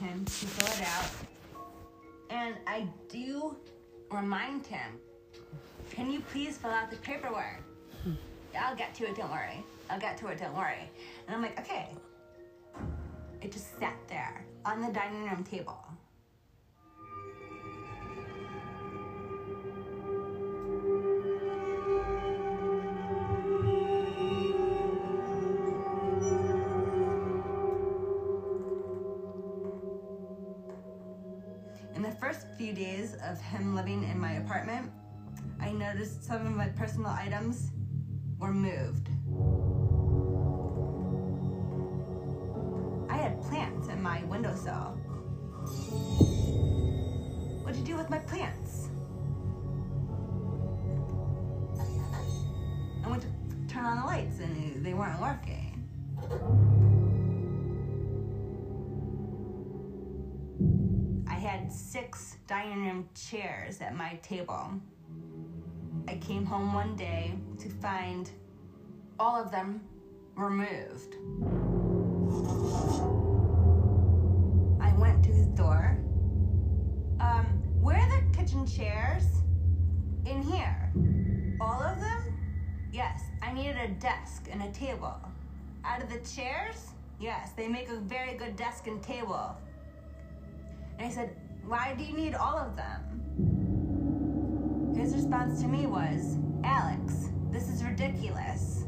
him to fill it out. And I do remind him, can you please fill out the paperwork? I'll get to it, don't worry. I'll get to it, don't worry. And I'm like, okay. It just sat there on the dining room table. Few days of him living in my apartment, I noticed some of my personal items were moved. I had plants in my windowsill. What'd you do with my plants? I went to turn on the lights and they weren't working. Had six dining room chairs at my table. I came home one day to find all of them removed. I went to his door. Um, where are the kitchen chairs? In here. All of them? Yes, I needed a desk and a table. Out of the chairs? Yes, they make a very good desk and table. And I said, Why do you need all of them? His response to me was, Alex, this is ridiculous.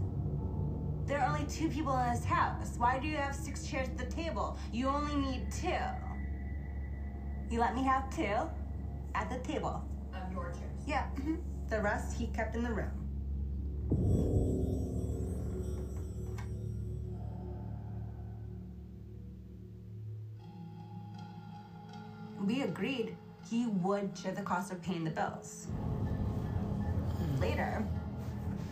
There are only two people in this house. Why do you have six chairs at the table? You only need two. You let me have two at the table. Of your chairs. Yeah, mhm. the rest he kept in the room. We agreed he would share the cost of paying the bills. Later,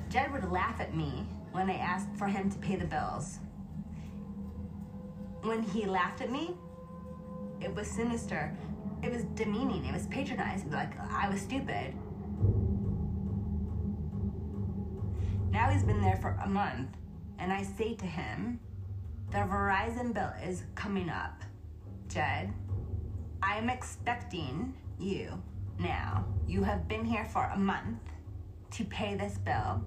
Jed would laugh at me when I asked for him to pay the bills. When he laughed at me, it was sinister. It was demeaning. It was patronizing. Like I was stupid. Now he's been there for a month, and I say to him, the Verizon bill is coming up. Jed, I'm expecting you now. You have been here for a month to pay this bill.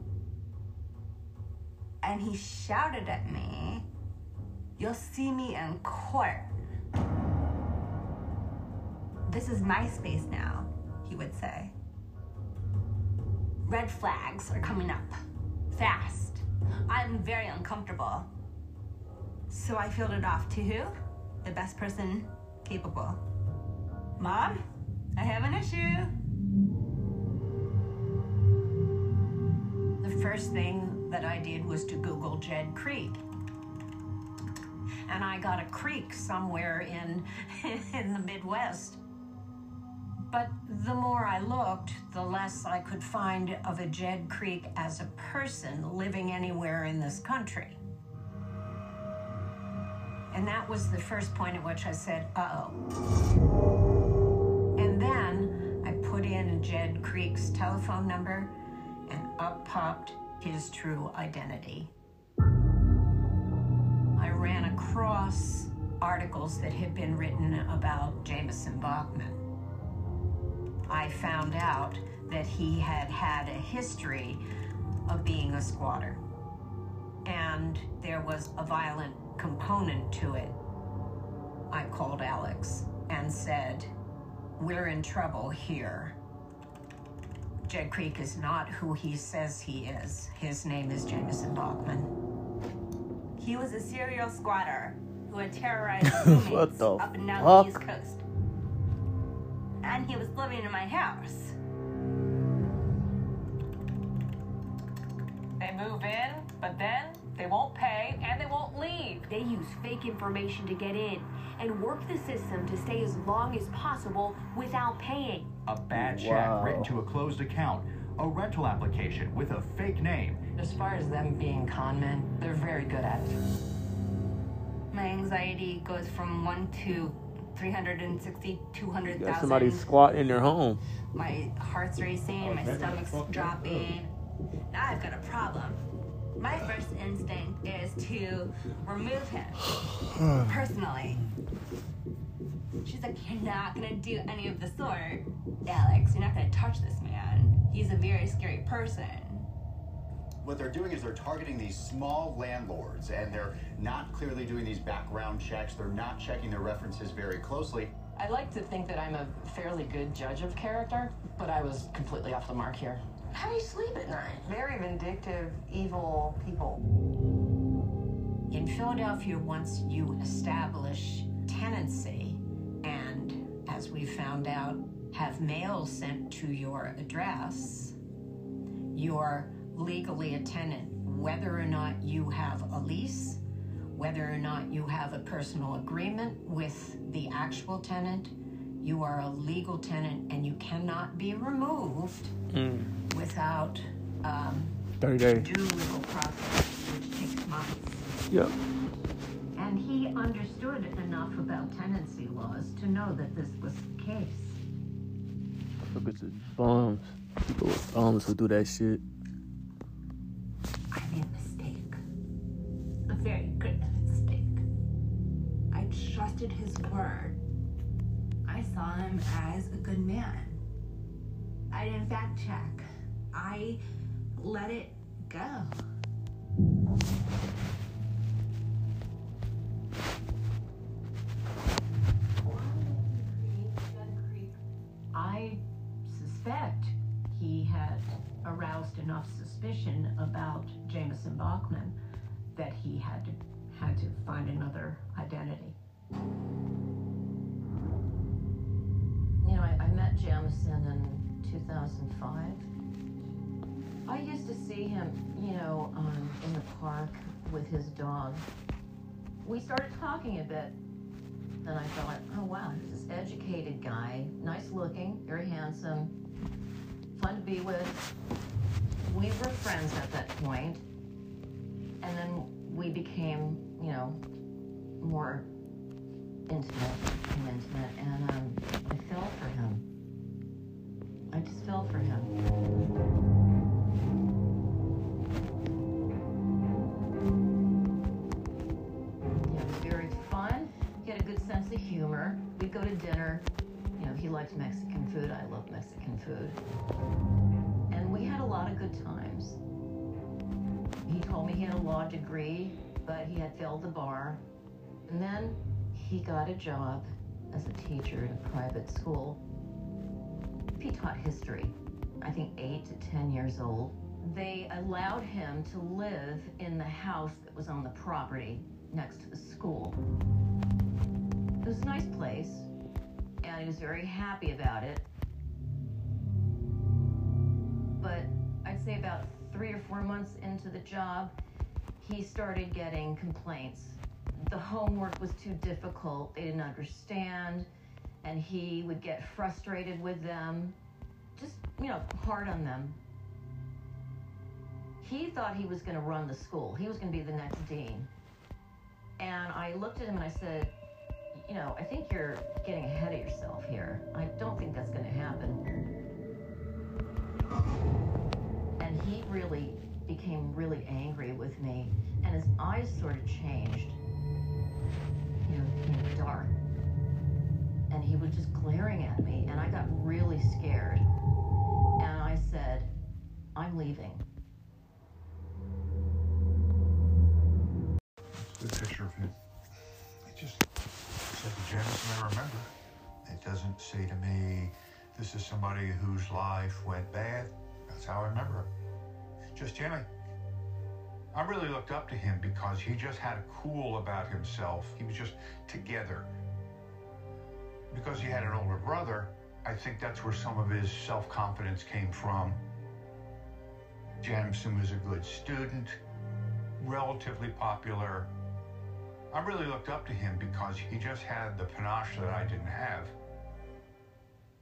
And he shouted at me, You'll see me in court. This is my space now, he would say. Red flags are coming up. Fast. I'm very uncomfortable. So I fielded off to who? The best person capable. Mom, I have an issue. The first thing that I did was to Google Jed Creek. And I got a creek somewhere in in the Midwest. But the more I looked, the less I could find of a Jed Creek as a person living anywhere in this country. And that was the first point at which I said, uh oh. In Jed Creek's telephone number, and up popped his true identity. I ran across articles that had been written about Jamison Bachman. I found out that he had had a history of being a squatter. And there was a violent component to it. I called Alex and said, We're in trouble here. Jed Creek is not who he says he is. His name is Jamison Bachman. He was a serial squatter who had terrorized What roommates the up and down fuck? the East Coast. And he was living in my house. They move in, but then they won't pay They use fake information to get in and work the system to stay as long as possible without paying. A bad check Wow. written to a closed account, a rental application with a fake name, As far as them being con men, they're very good at it. My anxiety goes from 1 to 360, 200,000. Got somebody squatting in their home. My heart's racing, my stomach's dropping. Now I've got a problem. My first instinct is to remove him personally. She's like, You're not gonna do any of the sort. Alex, you're not gonna touch this man. He's a very scary person. What they're doing is they're targeting these small landlords and they're not clearly doing these background checks. They're not checking their references very closely. I like to think that I'm a fairly good judge of character, but I was completely off the mark here. How do you sleep at night? Very vindictive, evil people. In Philadelphia, once you establish tenancy and, as we found out, have mail sent to your address, you're legally a tenant, whether or not you have a lease, whether or not you have a personal agreement with the actual tenant, you are a legal tenant and you cannot be removed Mm. without um, 30 days. due legal process, which takes months. Yep. And he understood enough about tenancy laws to know that this was the case. Look at the bums. People with bums who do that shit. I made a mistake. A very great mistake. I trusted his word. I saw him as a good man. I didn't fact check. I let it go. I suspect he had aroused enough suspicion about Jamison Bachman that he had to had to find another identity. You know, I, I met Jamison in 2005. I used to see him, you know, um, in the park with his dog. We started talking a bit, and I thought, oh wow, he's this educated guy, nice looking, very handsome, fun to be with. We were friends at that point, and then we became, you know, more intimate and intimate, and um, I fell for him. I just fell for him. It was very fun. He had a good sense of humor. We'd go to dinner. You know, he liked Mexican food. I love Mexican food. And we had a lot of good times. He told me he had a law degree, but he had failed the bar. And then he got a job as a teacher at a private school. He taught history, I think eight to 10 years old. They allowed him to live in the house that was on the property next to the school. It was a nice place, and he was very happy about it. But I'd say about three or four months into the job, he started getting complaints. The homework was too difficult, they didn't understand, and he would get frustrated with them, just, you know, hard on them. He thought he was going to run the school, he was going to be the next dean. And I looked at him and I said, you know, I think you're getting ahead of yourself here. I don't think that's going to happen. And he really became really angry with me, and his eyes sort of changed. Know, became dark. And he was just glaring at me, and I got really scared. And I said, I'm leaving. Good picture of him. It just said the Jamison I remember. It doesn't say to me, this is somebody whose life went bad. That's how I remember him. Just Jimmy. I really looked up to him because he just had a cool about himself. He was just together. Because he had an older brother, I think that's where some of his self confidence came from. Jamison was a good student, relatively popular. I really looked up to him because he just had the panache that I didn't have.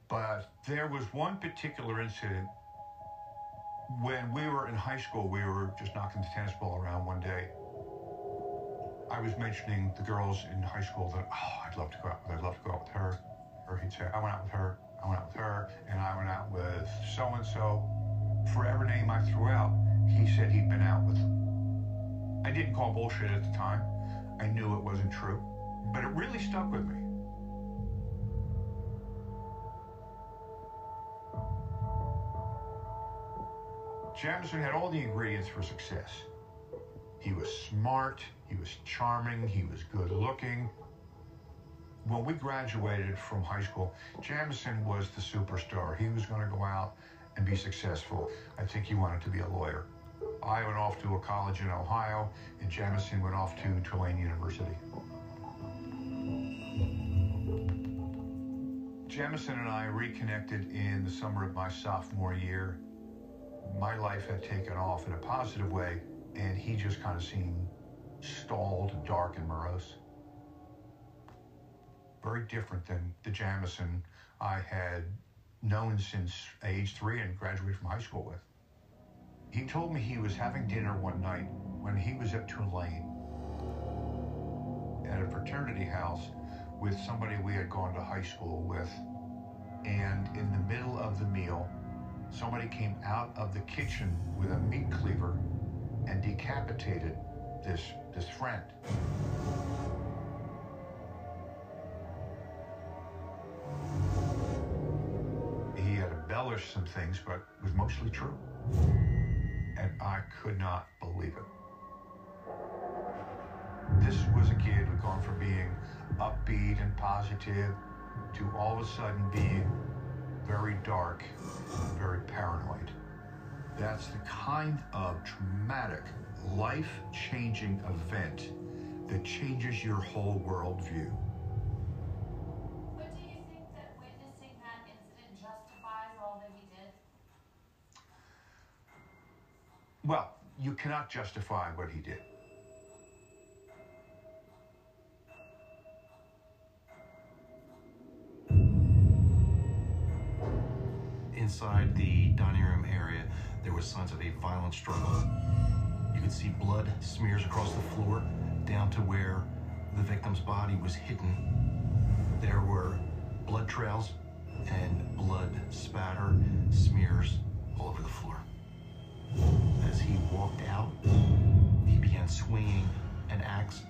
But there was one particular incident when we were in high school, we were just knocking the tennis ball around one day. I was mentioning the girls in high school that, oh, I'd love to go out with, her. I'd love to go out with her. Or he'd say, I went out with her, I went out with her, and I went out with so and so. For every name I threw out, he said he'd been out with them. I didn't call bullshit at the time. I knew it wasn't true, but it really stuck with me. Jamison had all the ingredients for success. He was smart, he was charming, he was good looking. When we graduated from high school, Jamison was the superstar. He was going to go out and be successful. I think he wanted to be a lawyer. I went off to a college in Ohio, and Jamison went off to Tulane University. Jamison and I reconnected in the summer of my sophomore year. My life had taken off in a positive way, and he just kind of seemed stalled, dark, and morose. Very different than the Jamison I had known since age three and graduated from high school with. He told me he was having dinner one night when he was at Tulane at a fraternity house with somebody we had gone to high school with. And in the middle of the meal, somebody came out of the kitchen with a meat cleaver and decapitated this, this friend. He had embellished some things, but it was mostly true. And I could not believe it. This was a kid who'd gone from being upbeat and positive to all of a sudden being very dark, very paranoid. That's the kind of traumatic, life changing event that changes your whole worldview. But do you think that witnessing that incident justifies all that he did? Well, you cannot justify what he did. Inside the dining room area, there was signs of a violent struggle. You could see blood smears across the floor down to where the victim's body was hidden. There were blood trails and blood spatter smears all over the floor. As he walked out, he began swinging an axe,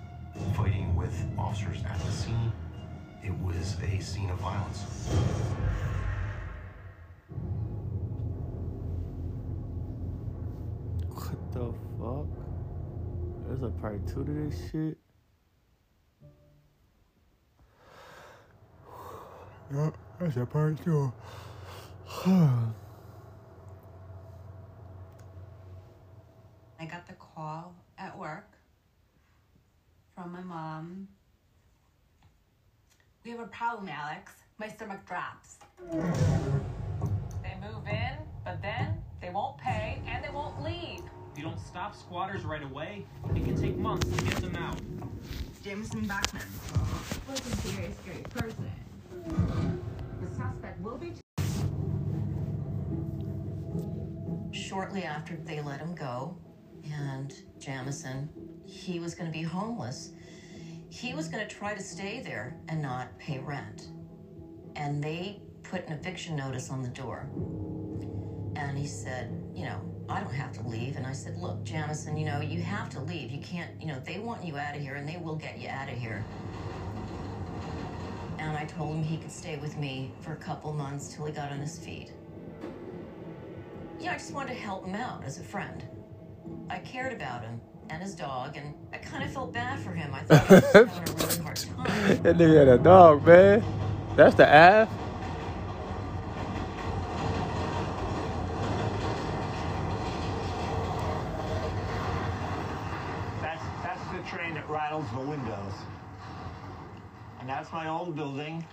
fighting with officers at the scene. It was a scene of violence. What the fuck? There's a part two to this shit. Yeah, that's a part two. I got the call at work from my mom. We have a problem, Alex. My stomach drops. They move in, but then they won't pay and they won't leave. If you don't stop squatters right away, it can take months to get them out. Jamison Bachman. was a very scary person. The suspect will be. Shortly after they let him go, and Jamison, he was going to be homeless. He was going to try to stay there and not pay rent. And they put an eviction notice on the door. And he said, you know, I don't have to leave. And I said, look, Jamison, you know, you have to leave. You can't, you know, they want you out of here and they will get you out of here. And I told him he could stay with me for a couple months till he got on his feet. Yeah, I just wanted to help him out as a friend. I cared about him and his dog, and I kind of felt bad for him. I thought he was having a really hard time. That nigga had a dog, man. That's the ass. That's that's the train that rattles the windows. And that's my old building.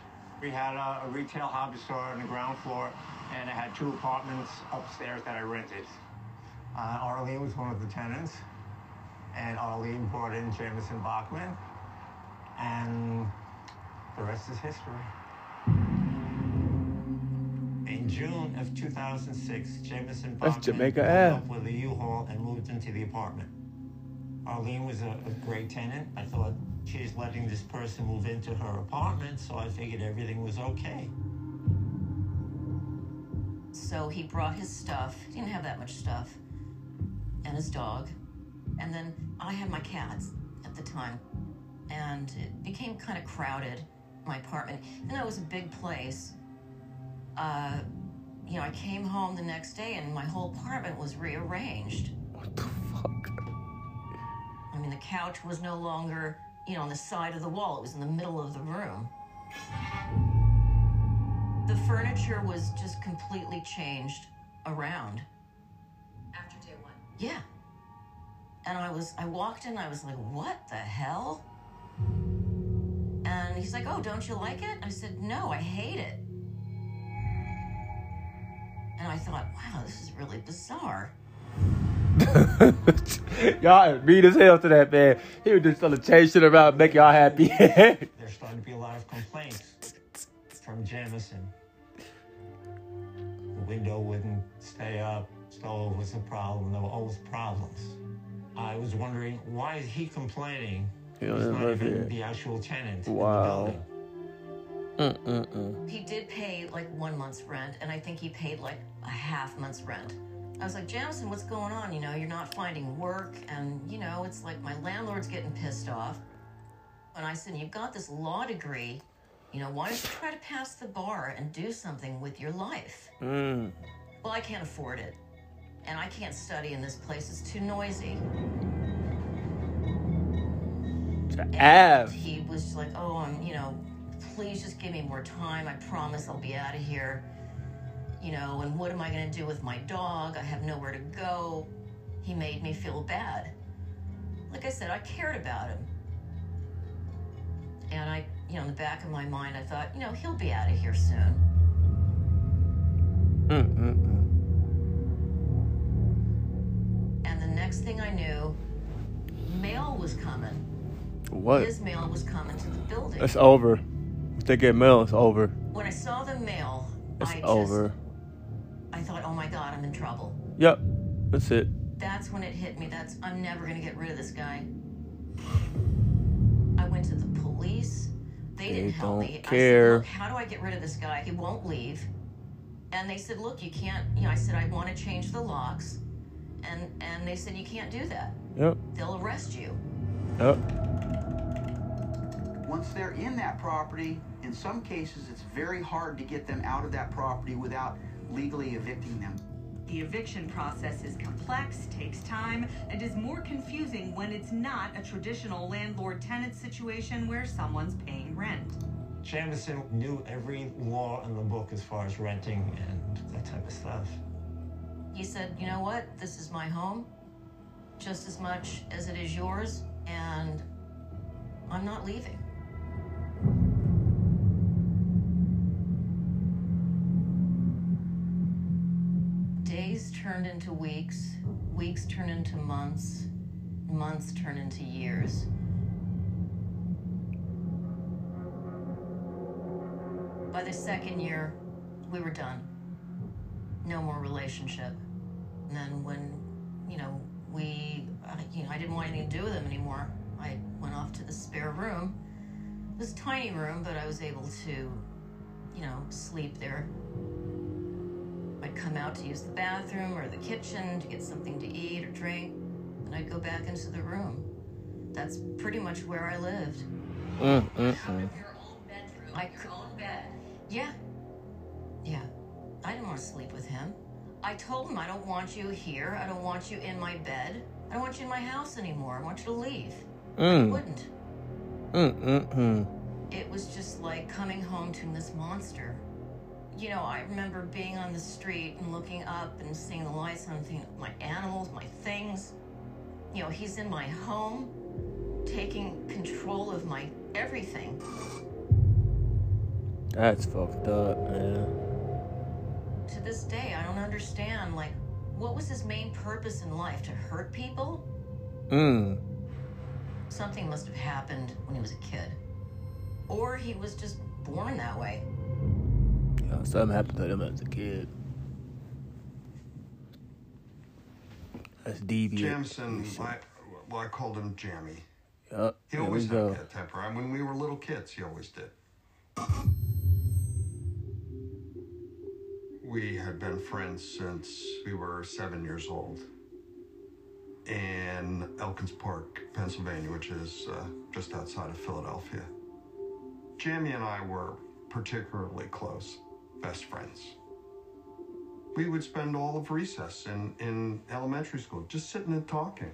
We had a, a retail hobby store on the ground floor, and I had two apartments upstairs that I rented. Uh, Arlene was one of the tenants, and Arlene brought in Jamison Bachman, and the rest is history. In June of 2006, Jamison That's Bachman Jamaica Ave. up with a U-Haul and moved into the apartment. Arlene was a, a great tenant. I thought she's letting this person move into her apartment, so I figured everything was okay. So he brought his stuff. He didn't have that much stuff. And his dog. And then I had my cats at the time. And it became kind of crowded, my apartment. And though it was a big place, uh, you know, I came home the next day and my whole apartment was rearranged. What the fuck? I mean, the couch was no longer, you know, on the side of the wall, it was in the middle of the room. The furniture was just completely changed around. After day one. Yeah. And I was, I walked in, I was like, what the hell? And he's like, oh, don't you like it? I said, no, I hate it. And I thought, wow, this is really bizarre. y'all mean as hell to that man. He was just trying to change shit around, make y'all happy. There's starting to be a lot of complaints from Jamison. The window wouldn't stay up, stove was a problem, there were always problems. I was wondering, why is he complaining? He He's don't even here. the actual tenant Wow. in the building. Mm-mm-mm. He did pay like one month's rent, and I think he paid like a half month's rent. I was like, Jamison, what's going on? You know, you're not finding work, and you know, it's like my landlord's getting pissed off. And I said, You've got this law degree. You know, why don't you try to pass the bar and do something with your life? Mm. Well, I can't afford it. And I can't study in this place, it's too noisy. Av. he was like, "Oh, I'm, you know, please just give me more time. I promise I'll be out of here. You know, and what am I going to do with my dog? I have nowhere to go." He made me feel bad. Like I said, I cared about him. And I, you know, in the back of my mind, I thought, you know, he'll be out of here soon. Mm-mm-mm. And the next thing I knew, mail was coming. What? His mail was coming to the building. It's over. If they get mail, it's over. When I saw the mail, It's I over. Thought, oh my god, I'm in trouble. Yep. That's it. That's when it hit me. That's I'm never gonna get rid of this guy. I went to the police. They, They didn't help don't me. I care. said, look, how do I get rid of this guy? He won't leave. And they said, look, you can't. You know, I said I want to change the locks, and and they said you can't do that. Yep. They'll arrest you. Yep. Once they're in that property, in some cases, it's very hard to get them out of that property without legally evicting them. The eviction process is complex, takes time, and is more confusing when it's not a traditional landlord tenant situation where someone's paying rent. Jamison knew every law in the book as far as renting and that type of stuff. He said, you know what? This is my home, just as much as it is yours, and I'm not leaving. Turned into weeks, weeks turned into months, months turned into years. By the second year, we were done. No more relationship. And then when, you know, we, I, you know, I didn't want anything to do with him anymore. I went off to the spare room. It was a tiny room, but I was able to, you know, sleep there. I'd come out to use the bathroom or the kitchen to get something to eat or drink, and I'd go back into the room. That's pretty much where I lived. Mm-mm-mm. Mm. I could, own bed. Yeah. Yeah. I didn't want to sleep with him. I told him I don't want you here. I don't want you in my bed. I don't want you in my house anymore. I want you to leave. He Mm. wouldn't. Mm-mm-mm. It was just like coming home to this monster. You know, I remember being on the street and looking up and seeing the lights and I'm thinking, my animals, my things. You know, he's in my home, taking control of my everything. That's fucked up, man. To this day, I don't understand. Like, what was his main purpose in life? To hurt people? Mm. Something must have happened when he was a kid. Or he was just born that way. Yeah, something happened to him as a kid. That's deviant. Jamison, I, well, I called him Jammy. Yup. He always had go. that temper. I mean, when we were little kids, he always did. We had been friends since we were seven years old in Elkins Park, Pennsylvania, which is uh, just outside of Philadelphia. Jamie and I were particularly close, best friends. we would spend all of recess in, in elementary school just sitting and talking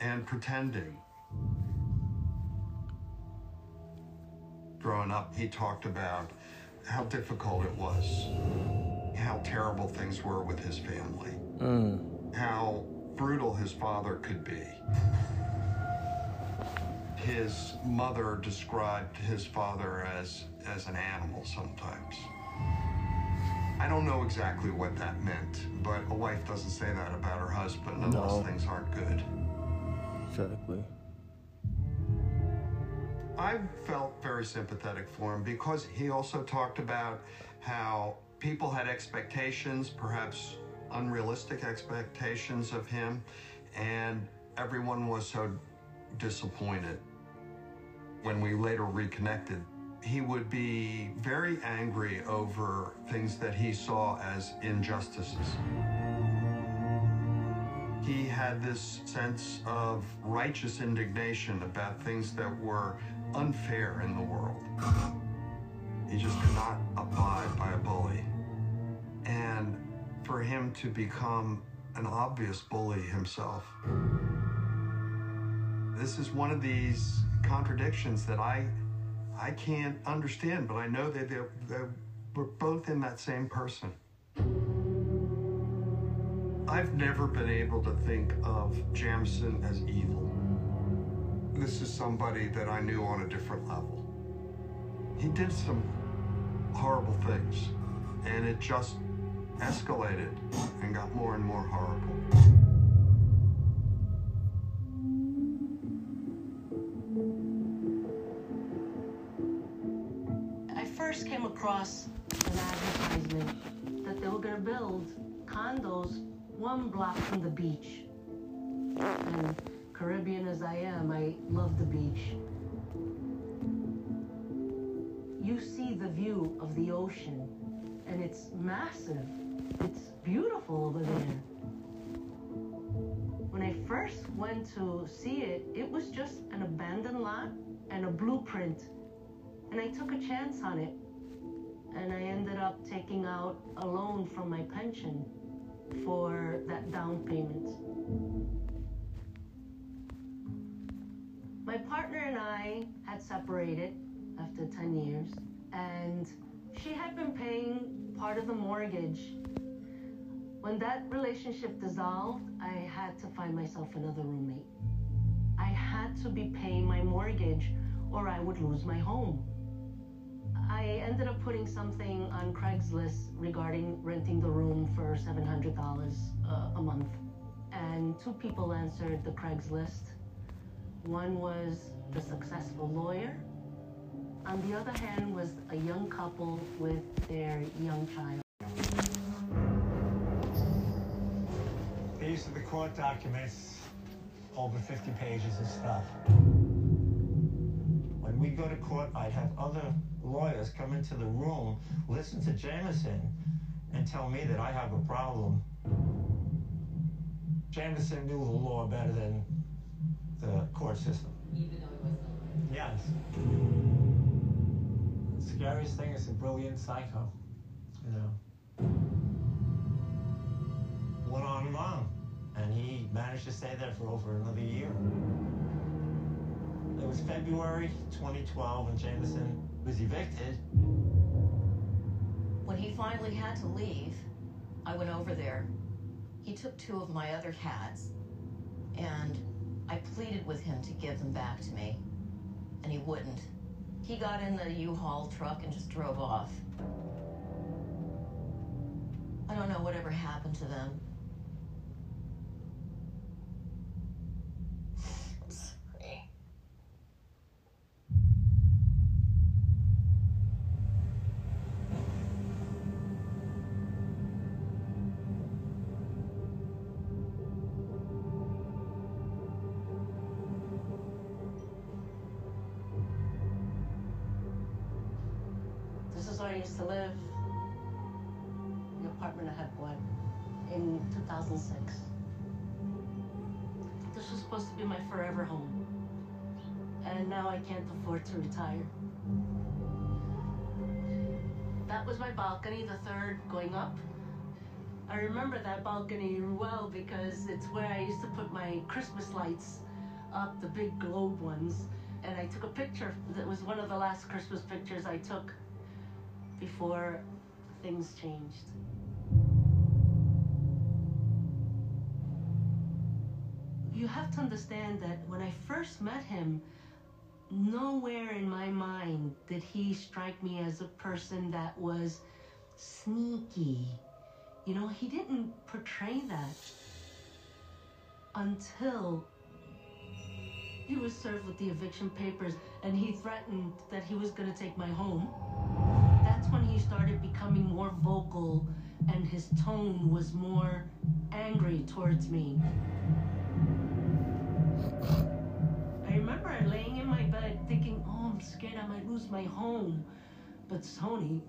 and pretending. Growing up, he talked about how difficult it was, how terrible things were with his family, Mm. how brutal his father could be. His mother described his father as, as an animal sometimes. I don't know exactly what that meant, but a wife doesn't say that about her husband unless No. things aren't good. Exactly. I felt very sympathetic for him because he also talked about how people had expectations, perhaps unrealistic expectations of him, and everyone was so disappointed. When we later reconnected, he would be very angry over things that he saw as injustices. He had this sense of righteous indignation about things that were unfair in the world. He just could not abide by a bully. And for him to become an obvious bully himself, this is one of these contradictions that I I can't understand, but I know that they, they we're both in that same person. I've never been able to think of Jamison as evil. This is somebody that I knew on a different level. He did some horrible things, and it just escalated and got more and more horrible. Came across an advertisement that they were going to build condos one block from the beach. And Caribbean as I am, I love the beach. You see the view of the ocean, and it's massive. It's beautiful over there. When I first went to see it, it was just an abandoned lot and a blueprint and I took a chance on it. And I ended up taking out a loan from my pension for that down payment. My partner and I had separated after 10 years, and she had been paying part of the mortgage. When that relationship dissolved, I had to find myself another roommate. I had to be paying my mortgage or I would lose my home. I ended up putting something on Craigslist regarding renting the room for $700 uh, a month. And two people answered the Craigslist. One was the successful lawyer. On the other hand was a young couple with their young child. These are the court documents, over 50 pages of stuff. We go to court, I'd have other lawyers come into the room, listen to Jamison, and tell me that I have a problem. Jamison knew the law better than the court system. Even though it was Yes. The scariest thing is a brilliant psycho, you know. Went on and on, and he managed to stay there for over another year. It was February 2012 when Jamison was evicted. When he finally had to leave, I went over there. He took two of my other cats, and I pleaded with him to give them back to me, and he wouldn't. He got in the U-Haul truck and just drove off. I don't know whatever happened to them. Where I used to live. In the apartment I had bought in 2006. This was supposed to be my forever home. And now I can't afford to retire. That was my balcony, the third going up. I remember that balcony well because it's where I used to put my Christmas lights up, the big globe ones. And I took a picture. That was one of the last Christmas pictures I took before things changed. You have to understand that when I first met him, nowhere in my mind did he strike me as a person that was sneaky. You know, he didn't portray that until he was served with the eviction papers and he threatened that he was going to take my home. That's when he started becoming more vocal and his tone was more angry towards me. I remember laying in my bed thinking, oh, I'm scared I might lose my home. But Sony,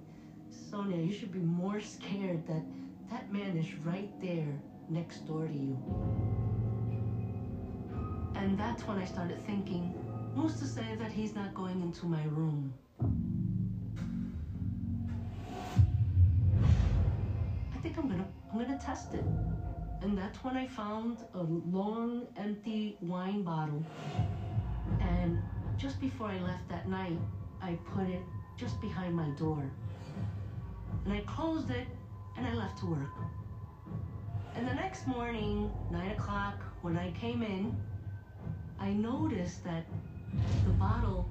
Sonia, you should be more scared that that man is right there next door to you. And that's when I started thinking, who's to say that he's not going into my room? Think I'm gonna I'm gonna test it. And that's when I found a long empty wine bottle. And just before I left that night, I put it just behind my door. And I closed it and I left to work. And the next morning, nine o'clock, when I came in, I noticed that the bottle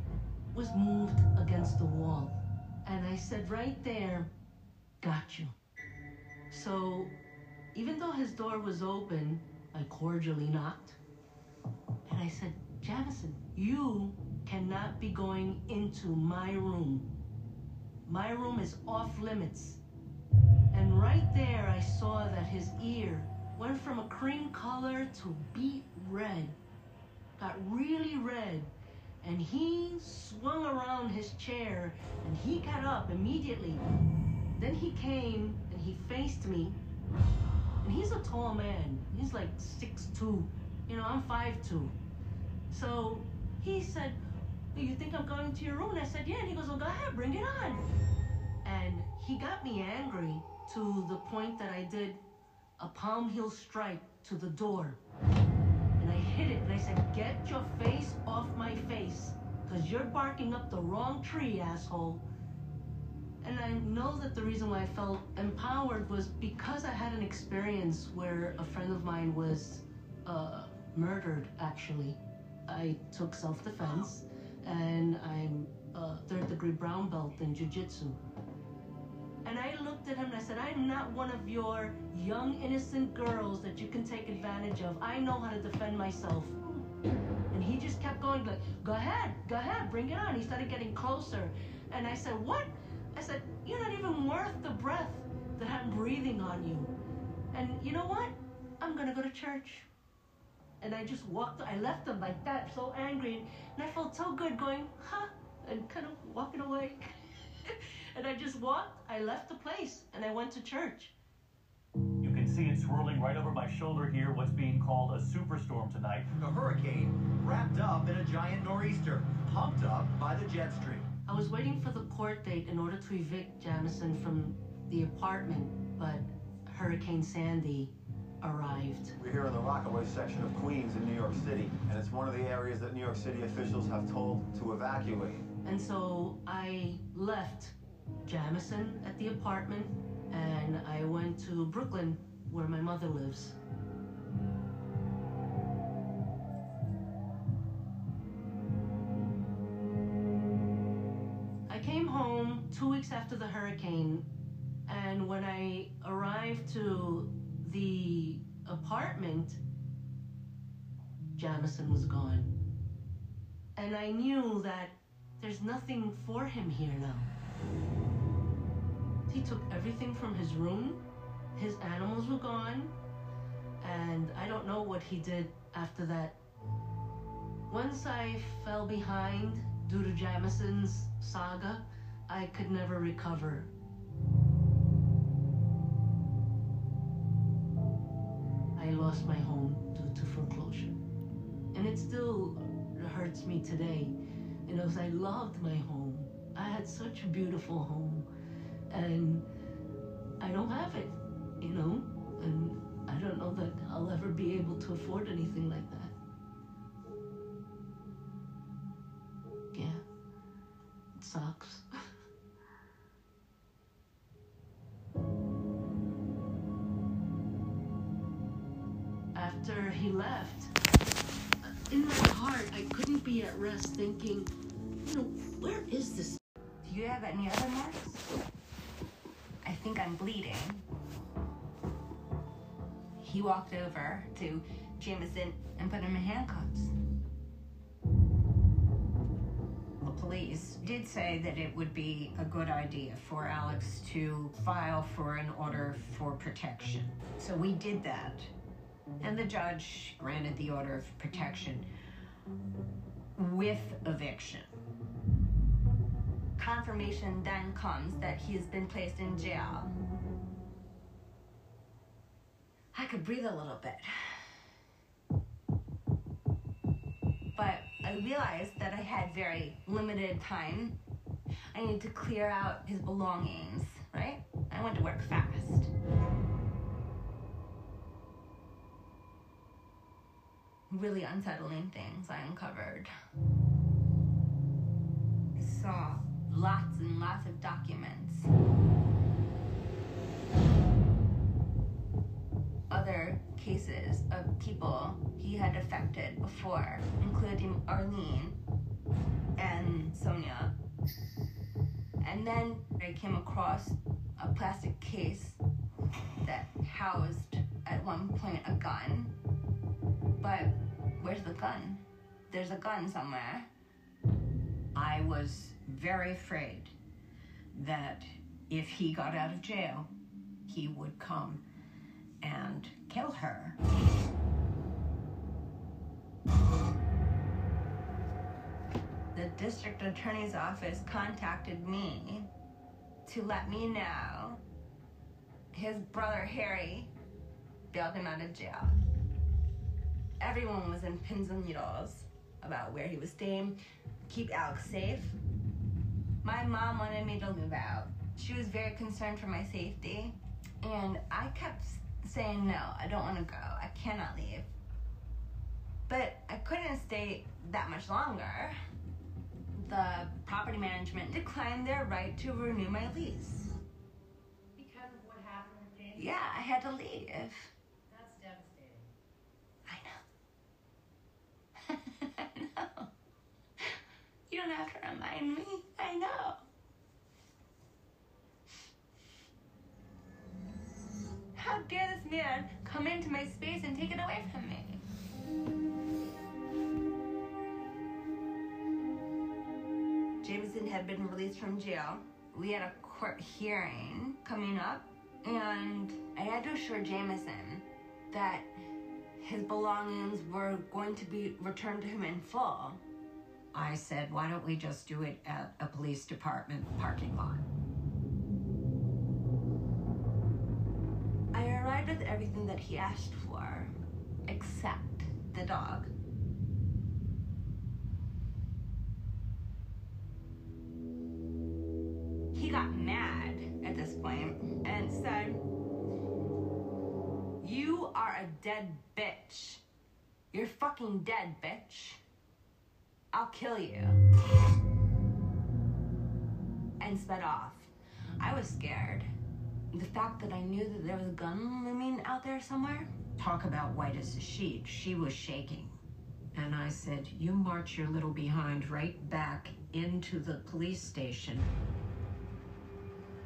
was moved against the wall. And I said right there, got you. So even though his door was open, I cordially knocked. And I said, Jamison, you cannot be going into my room. My room is off limits. And right there, I saw that his ear went from a cream color to beet red, got really red. And he swung around his chair and he got up immediately. Then he came he faced me. And he's a tall man. He's like six two. You know, I'm five two. So he said, you think I'm going to your room? And I said, Yeah. And he goes, Well, go ahead, bring it on. And he got me angry to the point that I did a palm heel strike to the door. And I hit it and I said, Get your face off my face. Because you're barking up the wrong tree, asshole. And I know that the reason why I felt empowered was because I had an experience where a friend of mine was uh, murdered, actually. I took self defense and I'm a third degree brown belt in jiu jitsu. And I looked at him and I said, I'm not one of your young, innocent girls that you can take advantage of. I know how to defend myself. And he just kept going, like, go ahead, go ahead, bring it on. He started getting closer. And I said, what? I said, you're not even worth the breath that I'm breathing on you. And you know what? I'm gonna go to church. And I just walked, I left them like that, so angry. And I felt so good going, huh, and kind of walking away. and I just walked, I left the place, and I went to church. You can see it swirling right over my shoulder here, what's being called a superstorm tonight. A hurricane wrapped up in a giant nor'easter, pumped up by the jet stream. I was waiting for the court date in order to evict Jamison from the apartment, but Hurricane Sandy arrived. We're here in the Rockaway section of Queens in New York City, and it's one of the areas that New York City officials have told to evacuate. And so I left Jamison at the apartment and I went to Brooklyn where my mother lives. Two weeks after the hurricane, and when I arrived to the apartment, Jamison was gone. And I knew that there's nothing for him here now. He took everything from his room, his animals were gone, and I don't know what he did after that. Once I fell behind due to Jamison's saga, I could never recover. I lost my home due to foreclosure. And it still hurts me today. You know, I loved my home. I had such a beautiful home. And I don't have it, you know? And I don't know that I'll ever be able to afford anything like that. Yeah. It sucks. Left, in my heart, I couldn't be at rest thinking, you know, where is this? Do you have any other marks? I think I'm bleeding. He walked over to Jamison and put him in handcuffs. The police did say that it would be a good idea for Alex to file for an order for protection. So we did that. And the judge granted the order of protection with eviction. Confirmation then comes that he's been placed in jail. I could breathe a little bit. But I realized that I had very limited time. I need to clear out his belongings, right? I went to work fast. Really unsettling things I uncovered. I saw lots and lots of documents. Other cases of people he had affected before, including Arlene and Sonia. And then I came across a plastic case that housed at one point a gun. But where's the gun? There's a gun somewhere. I was very afraid that if he got out of jail, he would come and kill her. The district attorney's office contacted me to let me know his brother Harry bailed him out of jail. Everyone was in pins and needles about where he was staying, keep Alex safe. My mom wanted me to move out. She was very concerned for my safety. And I kept saying, no, I don't want to go. I cannot leave. But I couldn't stay that much longer. The property management declined their right to renew my lease. Because of what happened with Yeah, I had to leave. That's devastating. I know. You don't me. I know. How dare this man come into my space and take it away from me? Jamison had been released from jail. We had a court hearing coming up, and I had to assure Jamison that his belongings were going to be returned to him in full. I said, why don't we just do it at a police department parking lot? I arrived with everything that he asked for, except the dog. He got mad at this point and said, You are a dead bitch. You're fucking dead, bitch. I'll kill you. And sped off. I was scared. The fact that I knew that there was a gun looming out there somewhere. Talk about white as a sheet. She was shaking. And I said, You march your little behind right back into the police station.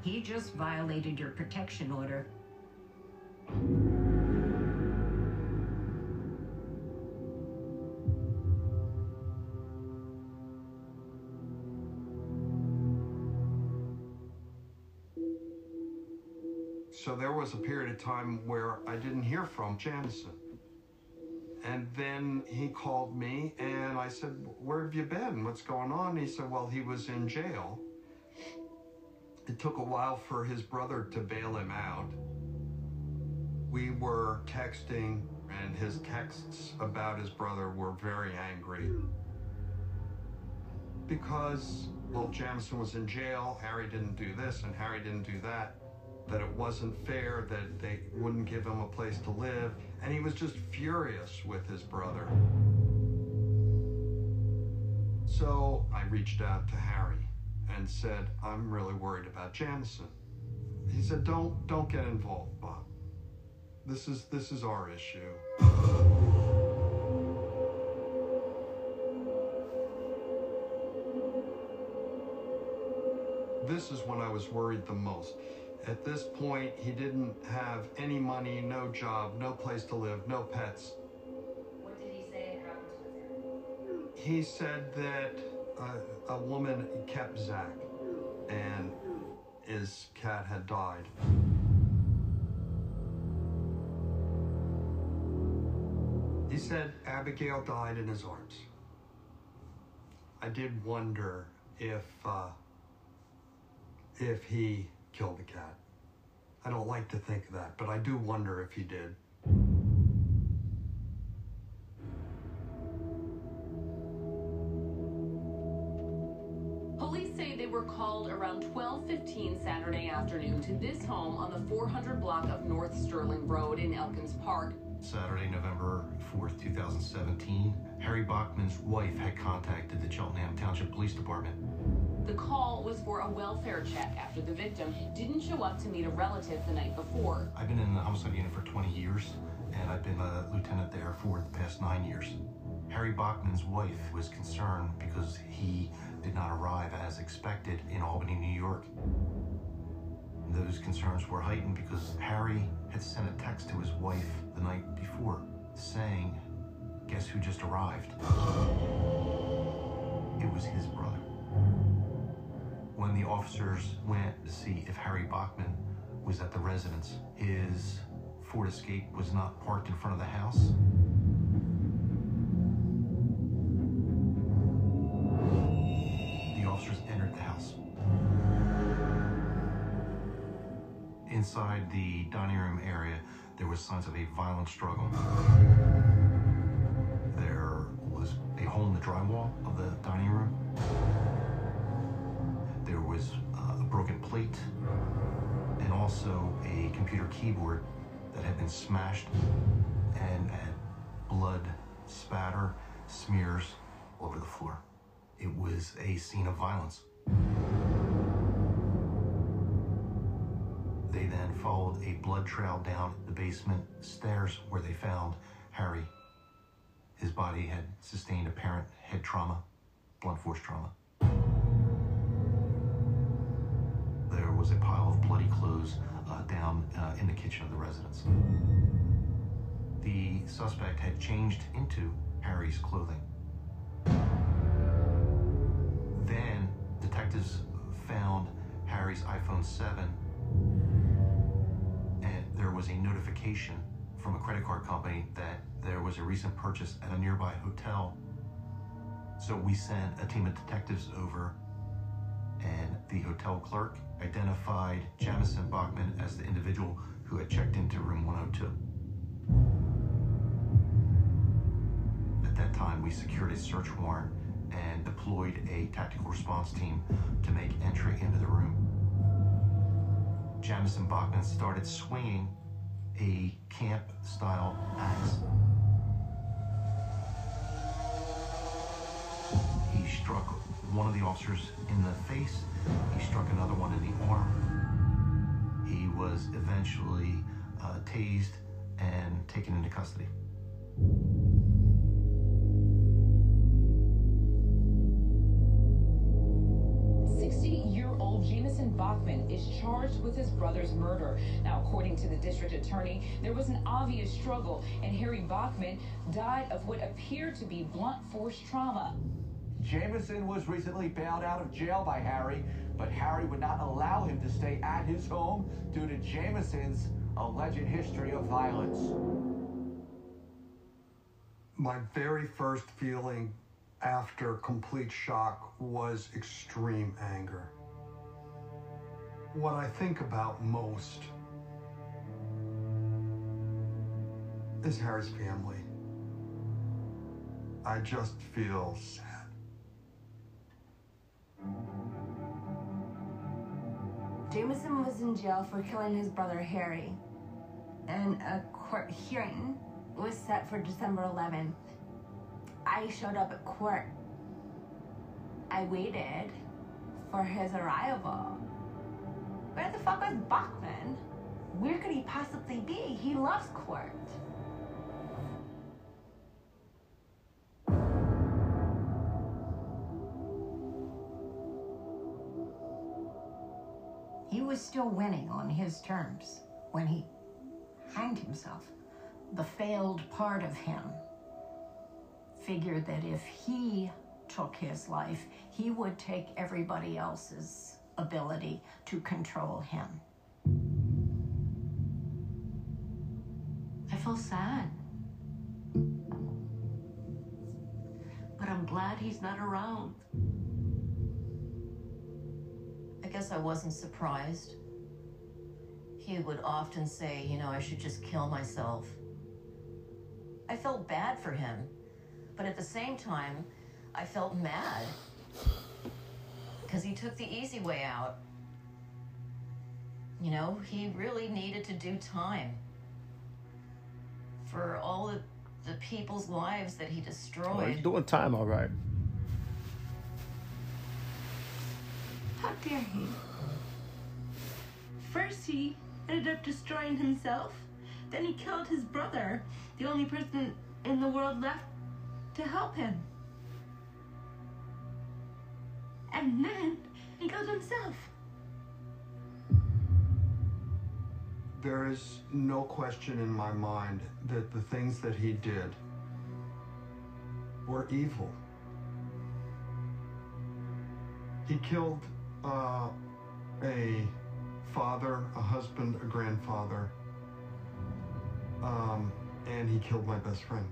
He just violated your protection order. Was a period of time where I didn't hear from Jamison. And then he called me and I said, Where have you been? What's going on? He said, Well, he was in jail. It took a while for his brother to bail him out. We were texting, and his texts about his brother were very angry. because, well, Jamison was in jail, Harry didn't do this, and Harry didn't do that, that it wasn't fair, that they wouldn't give him a place to live, and he was just furious with his brother. So I reached out to Harry and said, I'm really worried about Jamison. He said, Don't don't get involved, Bob. This is this is our issue. This is when I was worried the most. At this point, he didn't have any money, no job, no place to live, no pets. What did he say happened with her? He said that a, a woman kept Zach and his cat had died. He said Abigail died in his arms. I did wonder if uh, if he killed the cat. I don't like to think of that, but I do wonder if he did. Police say they were called around 12:15 Saturday afternoon to this home on the 400 block of North Sterling Road in Elkins Park. Saturday, November 4th, 2017, Harry Bachman's wife had contacted the Cheltenham Township Police Department. The call was for a welfare check after the victim didn't show up to meet a relative the night before. I've been in the homicide unit for 20 years, and I've been a lieutenant there for the past nine years. Harry Bachman's wife was concerned because he did not arrive as expected in Albany, New York. Those concerns were heightened because Harry had sent a text to his wife the night before saying, Guess who just arrived? The officers went to see if Harry Bachman was at the residence, his Ford Escape was not parked in front of the house. The officers entered the house. Inside the dining room area, there was signs of a violent struggle. There was a hole in the drywall of the dining room. There was uh, a broken plate and also a computer keyboard that had been smashed and had blood spatter, smears all over the floor. It was a scene of violence. They then followed a blood trail down the basement stairs where they found Harry. His body had sustained apparent head trauma, blunt force trauma. Was a pile of bloody clothes uh, down uh, in the kitchen of the residence. The suspect had changed into Harry's clothing. Then detectives found Harry's iPhone 7 and there was a notification from a credit card company that there was a recent purchase at a nearby hotel. So we sent a team of detectives over, and the hotel clerk identified Jamison Bachman as the individual who had checked into room 102. At that time, we secured a search warrant and deployed a tactical response team to make entry into the room. Jamison Bachman started swinging a camp style axe. He struck one of the officers in the face, he struck another one in the arm. He was eventually uh, tased and taken into custody. Jamison Bachman is charged with his brother's murder. Now, according to the district attorney, there was an obvious struggle, and Harry Bachman died of what appeared to be blunt force trauma. Jamison was recently bailed out of jail by Harry, but Harry would not allow him to stay at his home due to Jamison's alleged history of violence. My very first feeling after complete shock was extreme anger. What I think about most is Harry's family. I just feel sad. Jamison was in jail for killing his brother Harry, and a court hearing was set for December 11th. I showed up at court. I waited for his arrival. Where the fuck was Bachman? Where could he possibly be? He loves court. He was still winning on his terms when he hanged himself. The failed part of him figured that if he took his life, he would take everybody else's ability to control him. I feel sad. But I'm glad he's not around. I guess I wasn't surprised. He would often say, you know, I should just kill myself. I felt bad for him, but at the same time, I felt mad. Because he took the easy way out. You know, he really needed to do time for all the, the people's lives that he destroyed. he's doing time all right. How dare? First, he ended up destroying himself. Then he killed his brother, the only person in the world left to help him. And then he killed himself. There is no question in my mind that the things that he did were evil. He killed uh, a father, a husband, a grandfather, um, and he killed my best friend.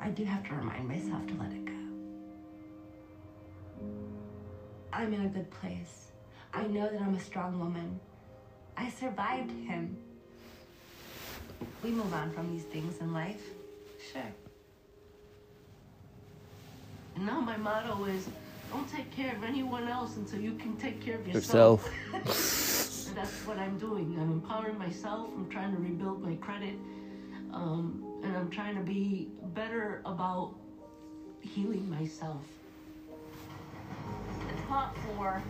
I do have to remind myself to let it go. I'm in a good place. I know that I'm a strong woman. I survived him. We move on from these things in life. Sure. And now my motto is don't take care of anyone else until you can take care of yourself. Yourself. that's what I'm doing. I'm empowering myself. I'm trying to rebuild my credit. Um, and I'm trying to be better about healing myself. The top floor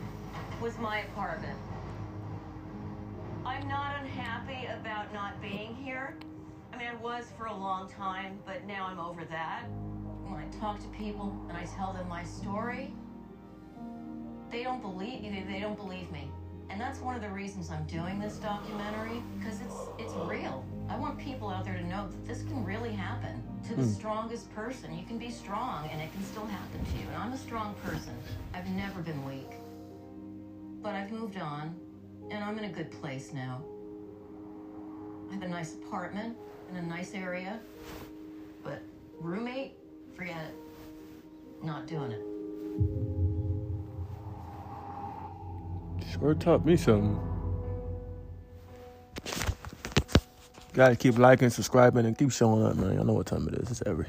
was my apartment. I'm not unhappy about not being here. I mean, I was for a long time, but now I'm over that. When I talk to people and I tell them my story, they don't believe they, they don't believe me. And that's one of the reasons I'm doing this documentary because it's it's real. I want people out there to know that this can really happen to the Hmm. strongest person. You can be strong and it can still happen to you. And I'm a strong person. I've never been weak. But I've moved on and I'm in a good place now. I have a nice apartment in a nice area. But roommate, forget it. Not doing it. Sure taught me something. Gotta keep liking, subscribing, and keep showing up, man. Y'all know what time it is. It's every.